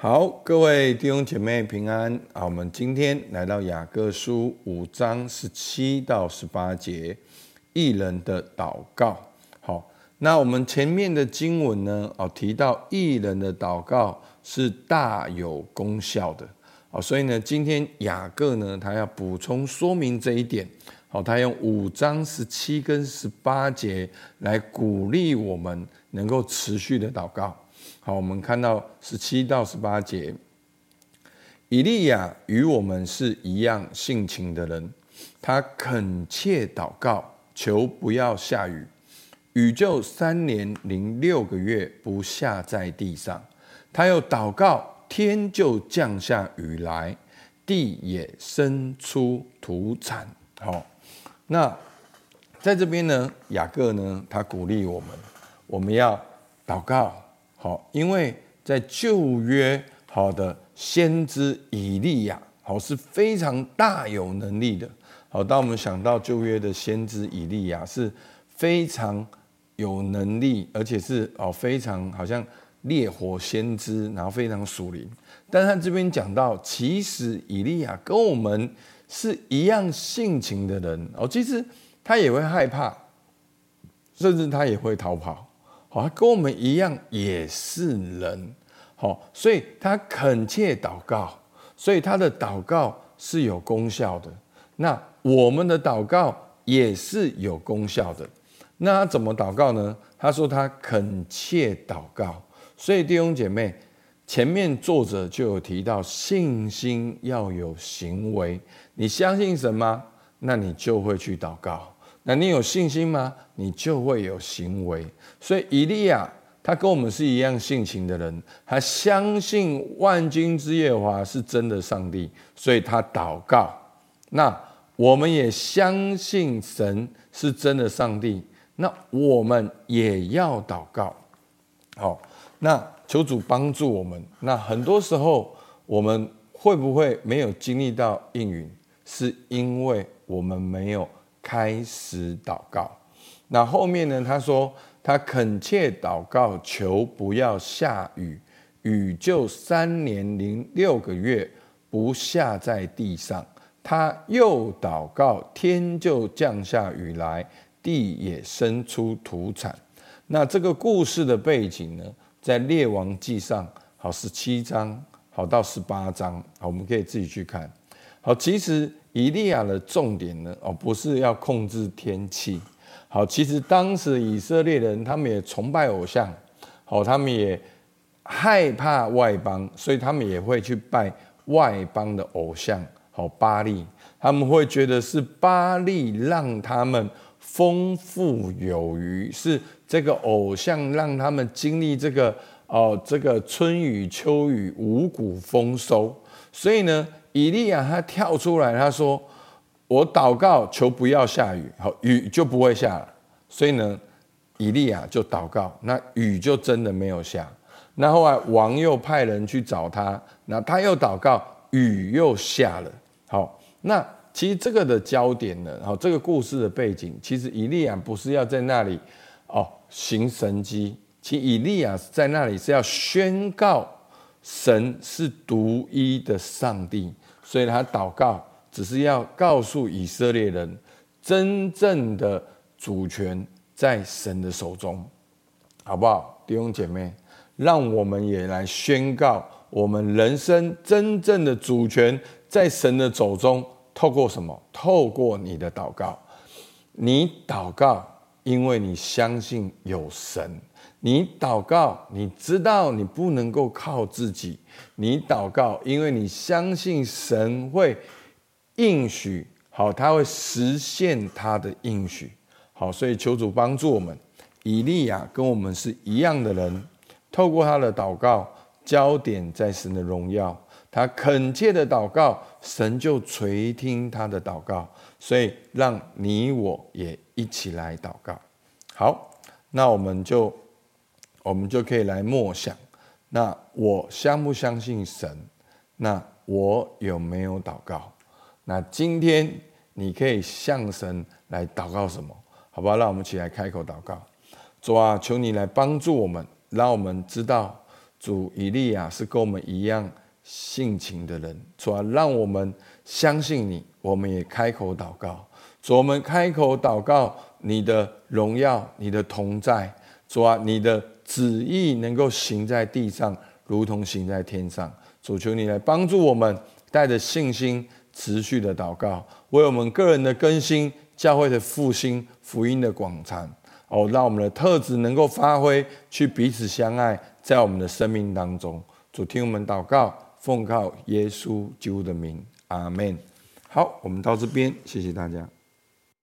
好，各位弟兄姐妹平安啊！我们今天来到雅各书五章十七到十八节，义人的祷告。好，那我们前面的经文呢，哦提到义人的祷告是大有功效的。哦，所以呢，今天雅各呢，他要补充说明这一点。好，他用五章十七跟十八节来鼓励我们能够持续的祷告。好，我们看到十七到十八节，以利亚与我们是一样性情的人，他恳切祷告，求不要下雨，雨就三年零六个月不下在地上。他又祷告，天就降下雨来，地也生出土产。好，那在这边呢，雅各呢，他鼓励我们，我们要祷告。好，因为在旧约，好的先知以利亚，好是非常大有能力的。好，当我们想到旧约的先知以利亚是非常有能力，而且是哦非常好像烈火先知，然后非常属灵。但他这边讲到，其实以利亚跟我们是一样性情的人哦，其实他也会害怕，甚至他也会逃跑。好，他跟我们一样也是人，好，所以他恳切祷告，所以他的祷告是有功效的。那我们的祷告也是有功效的。那他怎么祷告呢？他说他恳切祷告。所以弟兄姐妹，前面作者就有提到，信心要有行为。你相信什么？那你就会去祷告。那你有信心吗？你就会有行为。所以以利亚他跟我们是一样性情的人，他相信万军之耶华是真的上帝，所以他祷告。那我们也相信神是真的上帝，那我们也要祷告。好，那求主帮助我们。那很多时候我们会不会没有经历到应允，是因为我们没有。开始祷告，那后面呢？他说他恳切祷告，求不要下雨，雨就三年零六个月不下在地上。他又祷告，天就降下雨来，地也生出土产。那这个故事的背景呢，在列王记上，好十七章，好到十八章，好，我们可以自己去看。好，其实。以利亚的重点呢，哦，不是要控制天气。好，其实当时以色列人他们也崇拜偶像，好，他们也害怕外邦，所以他们也会去拜外邦的偶像，好，巴力。他们会觉得是巴力让他们丰富有余，是这个偶像让他们经历这个哦，这个春雨秋雨五谷丰收。所以呢。以利亚他跳出来，他说：“我祷告求不要下雨，好，雨就不会下了。”所以呢，以利亚就祷告，那雨就真的没有下。那后来王又派人去找他，那他又祷告，雨又下了。好，那其实这个的焦点呢，好，这个故事的背景，其实以利亚不是要在那里哦行神迹，其实以利亚在那里是要宣告。神是独一的上帝，所以他祷告只是要告诉以色列人，真正的主权在神的手中，好不好？弟兄姐妹，让我们也来宣告，我们人生真正的主权在神的手中。透过什么？透过你的祷告。你祷告，因为你相信有神。你祷告，你知道你不能够靠自己。你祷告，因为你相信神会应许，好，他会实现他的应许。好，所以求主帮助我们。以利亚跟我们是一样的人，透过他的祷告，焦点在神的荣耀，他恳切的祷告，神就垂听他的祷告。所以让你我也一起来祷告。好，那我们就。我们就可以来默想，那我相不相信神？那我有没有祷告？那今天你可以向神来祷告什么？好吧？让我们起来开口祷告。主啊，求你来帮助我们，让我们知道主以利亚是跟我们一样性情的人，主啊，让我们相信你，我们也开口祷告。主，我们开口祷告，你的荣耀，你的同在，主啊，你的旨意能够行在地上，如同行在天上。主，求你来帮助我们，带着信心持续的祷告，为我们个人的更新、教会的复兴、福音的广传，哦，让我们的特质能够发挥，去彼此相爱，在我们的生命当中。主，听我们祷告，奉靠耶稣基督的名，阿门。好，我们到这边，谢谢大家。